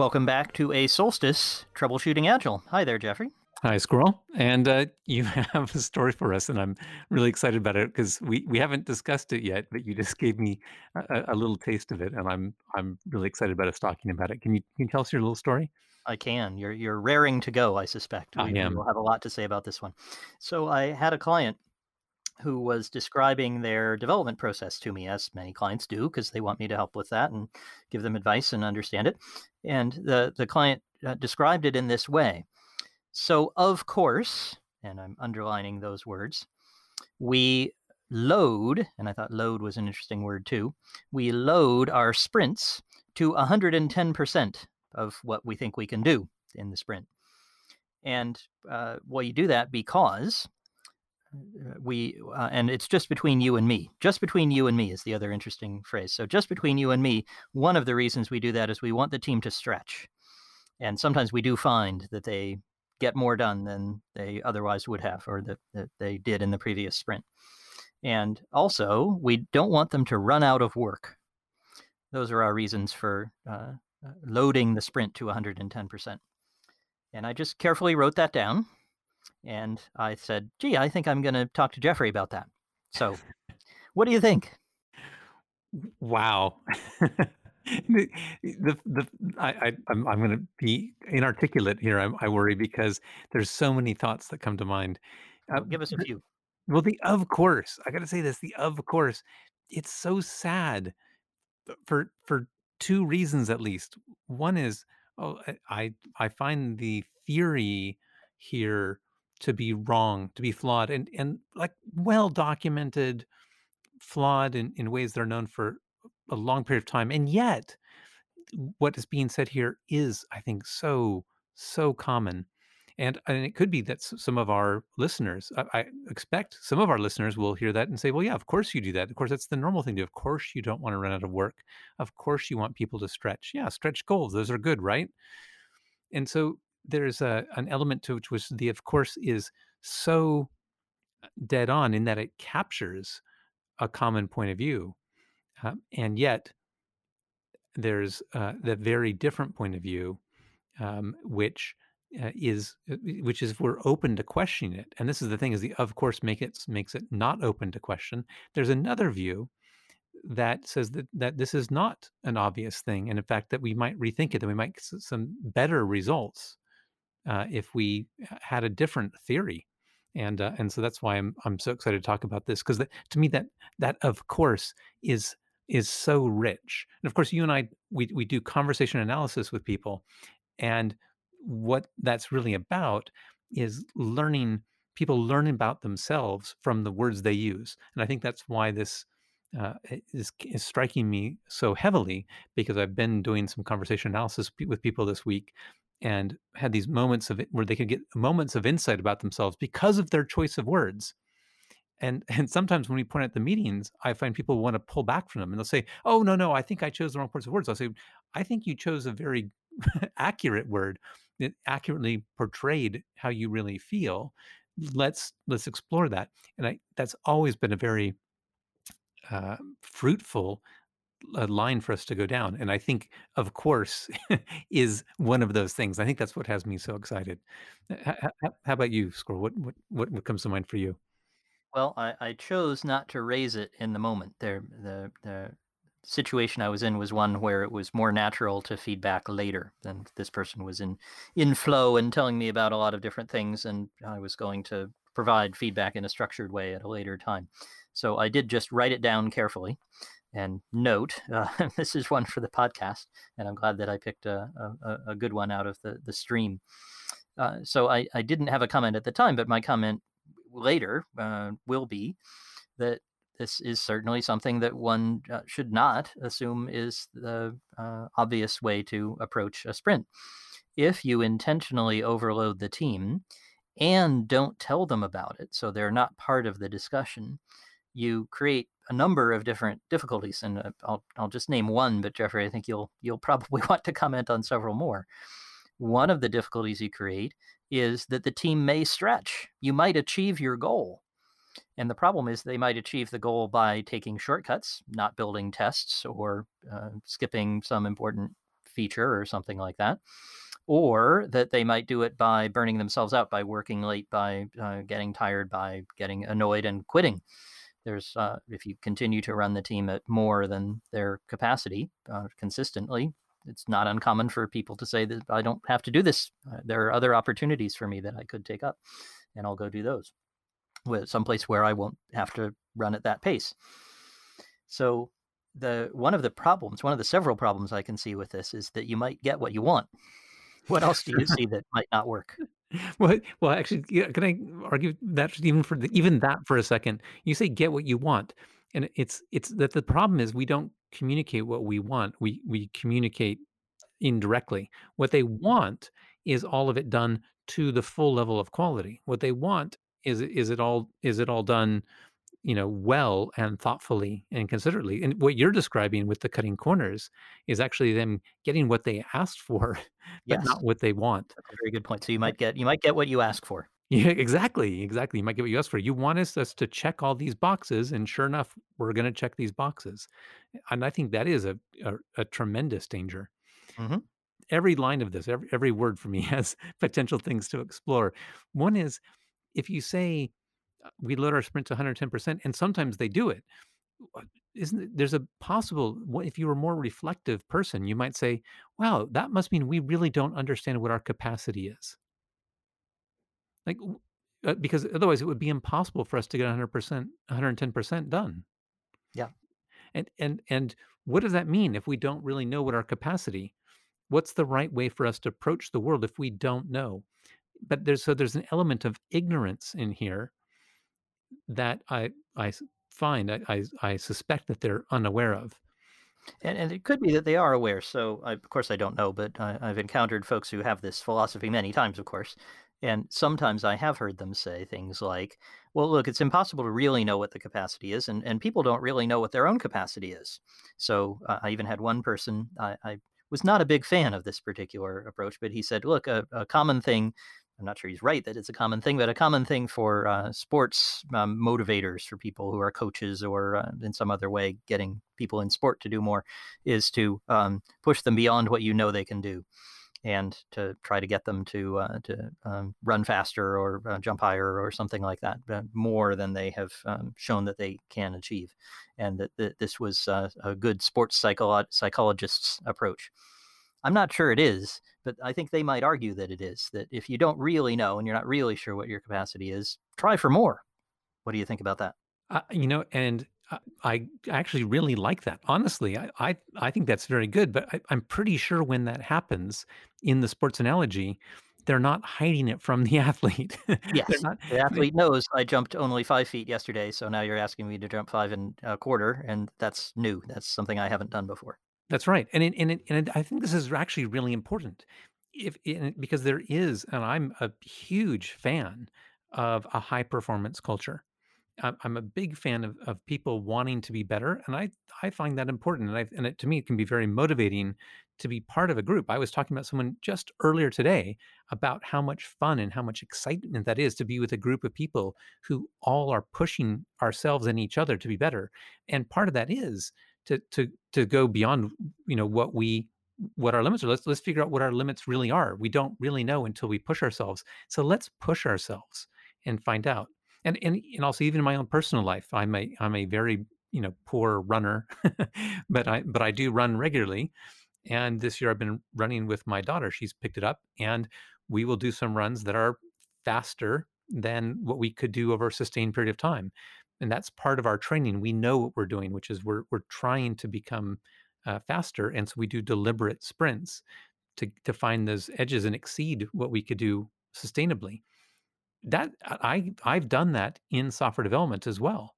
Welcome back to a solstice troubleshooting agile. Hi there, Jeffrey. Hi, Squirrel. And uh, you have a story for us, and I'm really excited about it because we, we haven't discussed it yet, but you just gave me a, a little taste of it, and I'm I'm really excited about us talking about it. Can you can you tell us your little story? I can. You're you're raring to go, I suspect. I We, we am. will have a lot to say about this one. So I had a client who was describing their development process to me, as many clients do, because they want me to help with that and give them advice and understand it. And the the client uh, described it in this way. So of course, and I'm underlining those words, we load, and I thought load was an interesting word too. We load our sprints to 110% of what we think we can do in the sprint. And uh, well, you do that because we, uh, and it's just between you and me. Just between you and me is the other interesting phrase. So, just between you and me, one of the reasons we do that is we want the team to stretch. And sometimes we do find that they get more done than they otherwise would have or that, that they did in the previous sprint. And also, we don't want them to run out of work. Those are our reasons for uh, uh, loading the sprint to 110%. And I just carefully wrote that down. And I said, gee, I think I'm going to talk to Jeffrey about that. So, what do you think? Wow. the, the, I, I, I'm, I'm going to be inarticulate here. I, I worry because there's so many thoughts that come to mind. Uh, give us a few. well, the of course, I got to say this. The of course, it's so sad uh, for for two reasons at least. One is, oh, I I find the theory here to be wrong, to be flawed, and and like well documented, flawed in in ways that are known for a long period of time, and yet what is being said here is, I think, so so common. And, and it could be that some of our listeners, I, I expect some of our listeners will hear that and say, well, yeah, of course you do that. Of course, that's the normal thing to do. Of course, you don't want to run out of work. Of course, you want people to stretch. Yeah, stretch goals. Those are good, right? And so there's a, an element to which was the, of course, is so dead on in that it captures a common point of view. Uh, and yet, there's uh, the very different point of view, um, which uh, is uh, which is we're open to questioning it. And this is the thing: is the of course make it makes it not open to question. There's another view that says that that this is not an obvious thing, and in fact that we might rethink it, that we might get some better results uh, if we had a different theory. And uh, and so that's why I'm I'm so excited to talk about this because to me that that of course is is so rich. And of course, you and I we we do conversation analysis with people, and what that's really about is learning people learn about themselves from the words they use. And I think that's why this uh, is, is striking me so heavily because I've been doing some conversation analysis with people this week and had these moments of where they could get moments of insight about themselves because of their choice of words and and sometimes when we point at the meetings, I find people want to pull back from them, and they'll say, "Oh no, no, I think I chose the wrong parts of words." I'll say, "I think you chose a very accurate word that accurately portrayed how you really feel. Let's let's explore that." And I that's always been a very uh, fruitful uh, line for us to go down. And I think, of course, is one of those things. I think that's what has me so excited. H- how about you, Squirrel? What what what what comes to mind for you? Well, I, I chose not to raise it in the moment. There, the the situation I was in was one where it was more natural to feedback later. And this person was in in flow and telling me about a lot of different things, and I was going to provide feedback in a structured way at a later time. So I did just write it down carefully and note uh, this is one for the podcast, and I'm glad that I picked a, a, a good one out of the the stream. Uh, so I, I didn't have a comment at the time, but my comment later uh, will be that this is certainly something that one uh, should not assume is the uh, obvious way to approach a sprint. If you intentionally overload the team and don't tell them about it, so they're not part of the discussion, you create a number of different difficulties. And uh, I'll, I'll just name one, but Jeffrey, I think you'll you'll probably want to comment on several more. One of the difficulties you create is that the team may stretch. You might achieve your goal. And the problem is they might achieve the goal by taking shortcuts, not building tests, or uh, skipping some important feature or something like that. Or that they might do it by burning themselves out, by working late, by uh, getting tired, by getting annoyed and quitting. There's uh, if you continue to run the team at more than their capacity uh, consistently, it's not uncommon for people to say that I don't have to do this. Uh, there are other opportunities for me that I could take up, and I'll go do those. With someplace where I won't have to run at that pace. So the one of the problems, one of the several problems I can see with this is that you might get what you want. What else do you see that might not work? Well, well, actually, yeah, can I argue that even for the, even that for a second? You say get what you want, and it's it's that the problem is we don't communicate what we want. We we communicate indirectly. What they want is all of it done to the full level of quality. What they want is is it all is it all done you know well and thoughtfully and considerately and what you're describing with the cutting corners is actually them getting what they asked for but Yes, not what they want. That's a very good point. So you might get you might get what you ask for. yeah exactly exactly you might get what you asked for. You want us, us to check all these boxes and sure enough we're going to check these boxes and i think that is a, a, a tremendous danger. Hmm every line of this every, every word for me has potential things to explore. One is if you say we load our sprint to 110% and sometimes they do it. Isn't there's a possible what if you were a more reflective person you might say wow that must mean we really don't understand what our capacity is. Like uh, because otherwise it would be impossible for us to get 100% 110% done. Yeah. and and and what does that mean if we don't really know what our capacity what's the right way for us to approach the world if we don't know? But there's so there's an element of ignorance in here that I I find I, I I suspect that they're unaware of. And and it could be that they are aware. So I, of course I don't know, but I, I've encountered folks who have this philosophy many times, of course. And sometimes I have heard them say things like, "Well, look, it's impossible to really know what the capacity is, and and people don't really know what their own capacity is." So uh, I even had one person. I, I was not a big fan of this particular approach, but he said, "Look, a, a common thing." I'm not sure he's right that it's a common thing, but a common thing for uh, sports um, motivators, for people who are coaches or uh, in some other way getting people in sport to do more, is to um, push them beyond what you know they can do, and to try to get them to uh, to um, run faster or uh, jump higher or something like that, more than they have um, shown that they can achieve, and that, that this was uh, a good sports psycholo- psychologist's approach. I'm not sure it is, but I think they might argue that it is. That if you don't really know and you're not really sure what your capacity is, try for more. What do you think about that? Uh, you know, and I, I actually really like that. Honestly, I I, I think that's very good. But I, I'm pretty sure when that happens in the sports analogy, they're not hiding it from the athlete. Yes, not. the athlete knows I jumped only five feet yesterday, so now you're asking me to jump five and a quarter, and that's new. That's something I haven't done before. That's right, and it, and it, and it, I think this is actually really important, if because there is, and I'm a huge fan of a high performance culture. I'm, I'm a big fan of, of people wanting to be better, and I I find that important, and I and it, to me it can be very motivating to be part of a group. I was talking about someone just earlier today about how much fun and how much excitement that is to be with a group of people who all are pushing ourselves and each other to be better, and part of that is to to to go beyond you know what we what our limits are. Let's let's figure out what our limits really are. We don't really know until we push ourselves. So let's push ourselves and find out. And and and also even in my own personal life i'm a i'm a very you know poor runner but i but i do run regularly. And this year i've been running with my daughter. She's picked it up and we will do some runs that are faster than what we could do over a sustained period of time and that's part of our training. We know what we're doing which is we're we're trying to become uh, faster and so we do deliberate sprints to to find those edges and exceed what we could do sustainably. That i i've done that in software development as well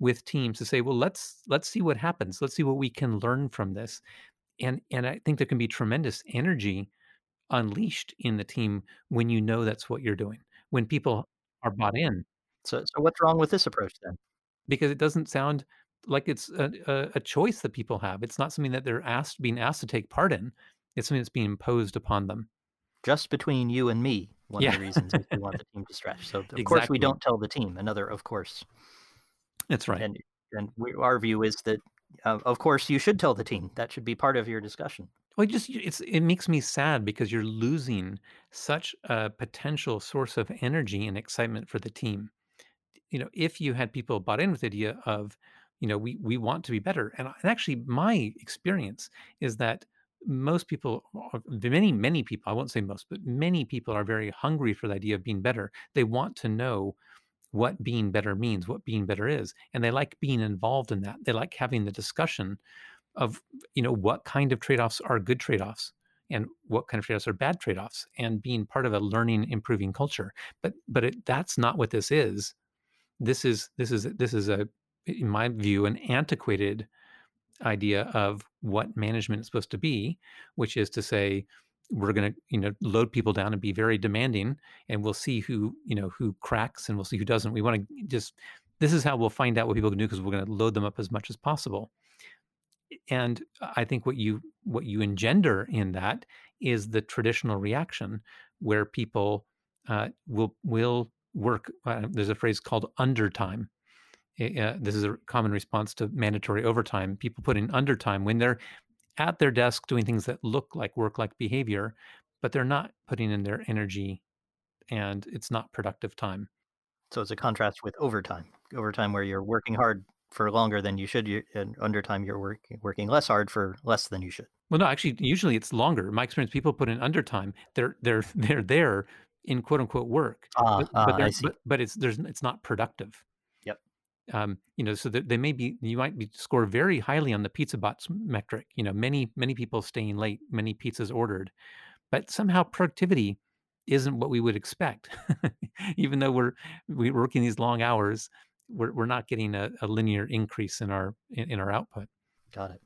with teams to say well let's let's see what happens. Let's see what we can learn from this. And and i think there can be tremendous energy unleashed in the team when you know that's what you're doing when people are bought in So, so what's wrong with this approach then? because it doesn't sound like it's a, a, a choice that people have. It's not something that they're asked being asked to take part in. It's something that's being imposed upon them. Just between you and me, one of the reasons is we want the team to stretch. So, of course, we don't tell the team. Another, of course, That's right. and and we, our view is that, uh, of course, you should tell the team. That should be part of your discussion. Well, just it's it makes me sad because you're losing such a potential source of energy and excitement for the team. You know, if you had people bought in with the idea of, you know, we we want to be better, and, and actually, my experience is that most people, many many people, I won't say most, but many people are very hungry for the idea of being better. They want to know what being better means, what being better is, and they like being involved in that. They like having the discussion of you know what kind of trade-offs are good trade-offs and what kind of trade-offs are bad trade-offs and being part of a learning improving culture but but it, that's not what this is this is this is this is a in my view an antiquated idea of what management is supposed to be which is to say we're going to you know load people down and be very demanding and we'll see who you know who cracks and we'll see who doesn't. We want to just this is how we'll find out what people can do because we're going to load them up as much as possible. And i think what you what you engender in that is the traditional reaction where people uh, will will work uh, there's a phrase called undertime uh, this is a common response to mandatory overtime people put in undertime when they're at their desk doing things that look like work like behavior but they're not putting in their energy and it's not productive time so it's a contrast with overtime overtime where you're working hard for longer than you should, and under time you're working working less hard for less than you should. Well, no, actually, usually it's longer. My experience, people put in undertime. They're they're they're there in quote unquote work, ah, but, ah, but, but, but it's there's it's not productive. Yep. Um, you know, so that they may be you might be score very highly on the pizza box metric. You know, many many people staying late, many pizzas ordered, but somehow productivity isn't what we would expect. Even though we're we're working these long hours, we're, we're not getting a, a linear increase in our in, in, our output. Got it.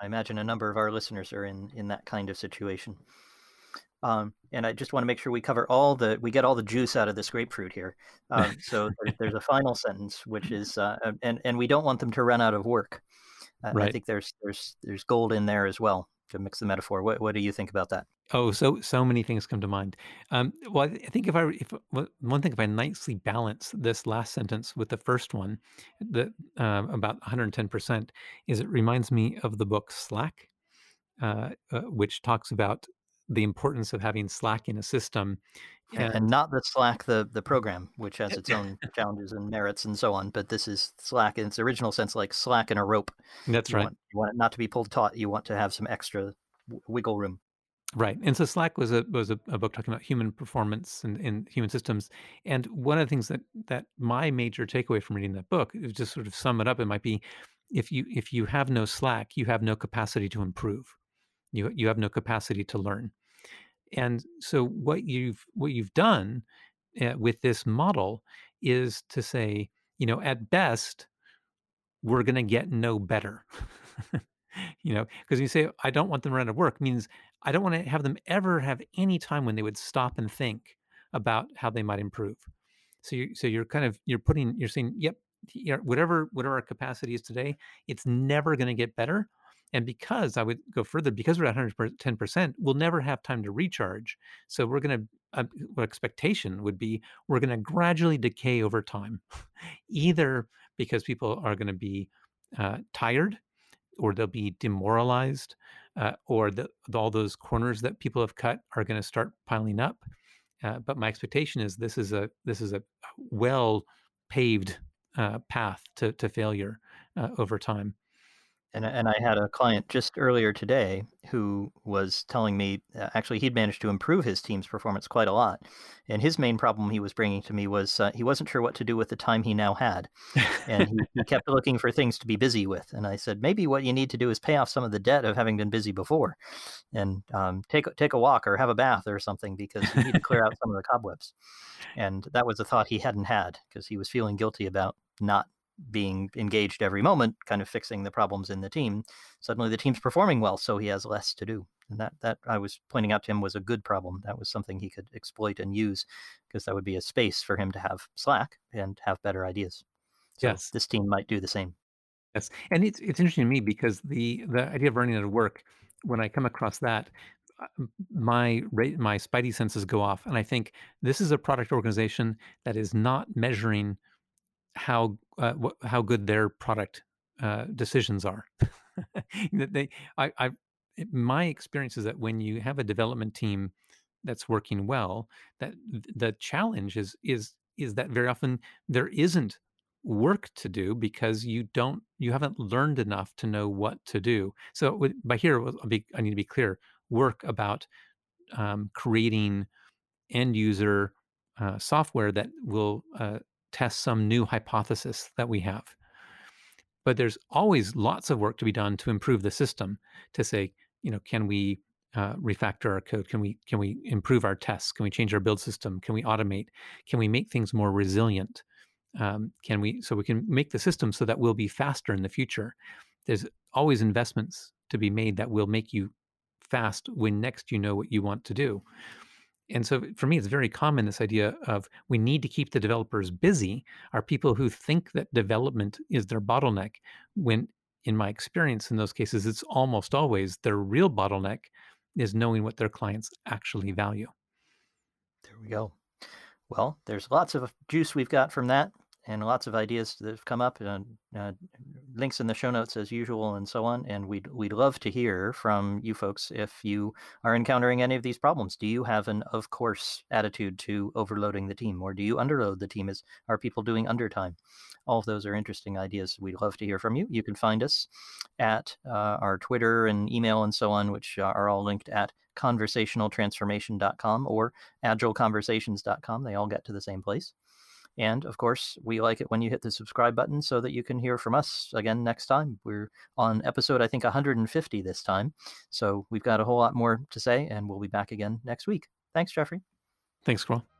I imagine a number of our listeners are in in that kind of situation. Um, and I just want to make sure we cover all the we get all the juice out of this grapefruit here. Um, so there, there's a final sentence, which is uh, and and we don't want them to run out of work. Uh, right. I think there's there's there's gold in there as well to mix the metaphor. What what do you think about that? Oh, so so many things come to mind. Um, well, I think if I if one thing if I nicely balance this last sentence with the first one, that uh, about 110 percent, is it reminds me of the book Slack, uh, uh, which talks about the importance of having Slack in a system, and, and, not the Slack the the program, which has its own challenges and merits and so on. But this is Slack in its original sense, like Slack in a rope. That's you right. Want, you want it not to be pulled taut. You want to have some extra wiggle room. Right. And so Slack was a was a, a book talking about human performance and, and human systems. And one of the things that that my major takeaway from reading that book, is just sort of sum it up, it might be if you if you have no Slack, you have no capacity to improve. You you have no capacity to learn. And so what you've what you've done uh, with this model is to say, you know, at best, we're going to get no better. you know, because you say I don't want them to of work means I don't want to have them ever have any time when they would stop and think about how they might improve. So you so you're kind of you're putting you're saying, yep, whatever whatever our capacity is today, it's never going to get better. And because I would go further, because we're at 110%, we'll never have time to recharge. So we're going to, uh, expectation would be, we're going to gradually decay over time, either because people are going to be uh, tired or they'll be demoralized uh, or the, all those corners that people have cut are going to start piling up. Uh, but my expectation is this is a this is a well paved uh, path to, to failure uh, over time. And and I had a client just earlier today who was telling me uh, actually he'd managed to improve his team's performance quite a lot, and his main problem he was bringing to me was uh, he wasn't sure what to do with the time he now had, and he, he kept looking for things to be busy with. And I said maybe what you need to do is pay off some of the debt of having been busy before, and um, take take a walk or have a bath or something because you need to clear out some of the cobwebs. And that was a thought he hadn't had because he was feeling guilty about not being engaged every moment, kind of fixing the problems in the team, suddenly the team's performing well, so he has less to do. And that that I was pointing out to him was a good problem. That was something he could exploit and use because that would be a space for him to have slack and have better ideas. So yes. this team might do the same. Yes. And it's it's interesting to me because the the idea of running out of work, when I come across that, uh, my my spidey senses go off and I think this is a product organization that is not measuring how uh, wh- how good their product uh, decisions are. they, I, I, my experience is that when you have a development team that's working well, that the challenge is is is that very often there isn't work to do because you don't you haven't learned enough to know what to do. So by here, be, I need to be clear: work about um, creating end user uh, software that will uh, test some new hypothesis that we have. But there's always lots of work to be done to improve the system. To say, you know, can we uh, refactor our code? Can we can we improve our tests? Can we change our build system? Can we automate? Can we make things more resilient? Um, can we so we can make the system so that we'll be faster in the future? There's always investments to be made that will make you fast when next you know what you want to do. And so for me, it's very common this idea of we need to keep the developers busy are people who think that development is their bottleneck, when in my experience in those cases, it's almost always their real bottleneck is knowing what their clients actually value. There we go. Well, there's lots of juice we've got from that and lots of ideas that have come up and uh, links in the show notes as usual and so on and we'd we'd love to hear from you folks if you are encountering any of these problems. Do you have an of course attitude to overloading the team or do you underload the team? Is are people doing undertime? All of those are interesting ideas. We'd love to hear from you. You can find us at uh, our twitter and email and so on which are all linked at conversationaltransformation.com or agileconversations.com they all get to the same place and of course, we like it when you hit the subscribe button so that you can hear from us again next time. We're on episode, I think, 150 this time. So we've got a whole lot more to say, and we'll be back again next week. Thanks, Jeffrey. Thanks, Squirrel.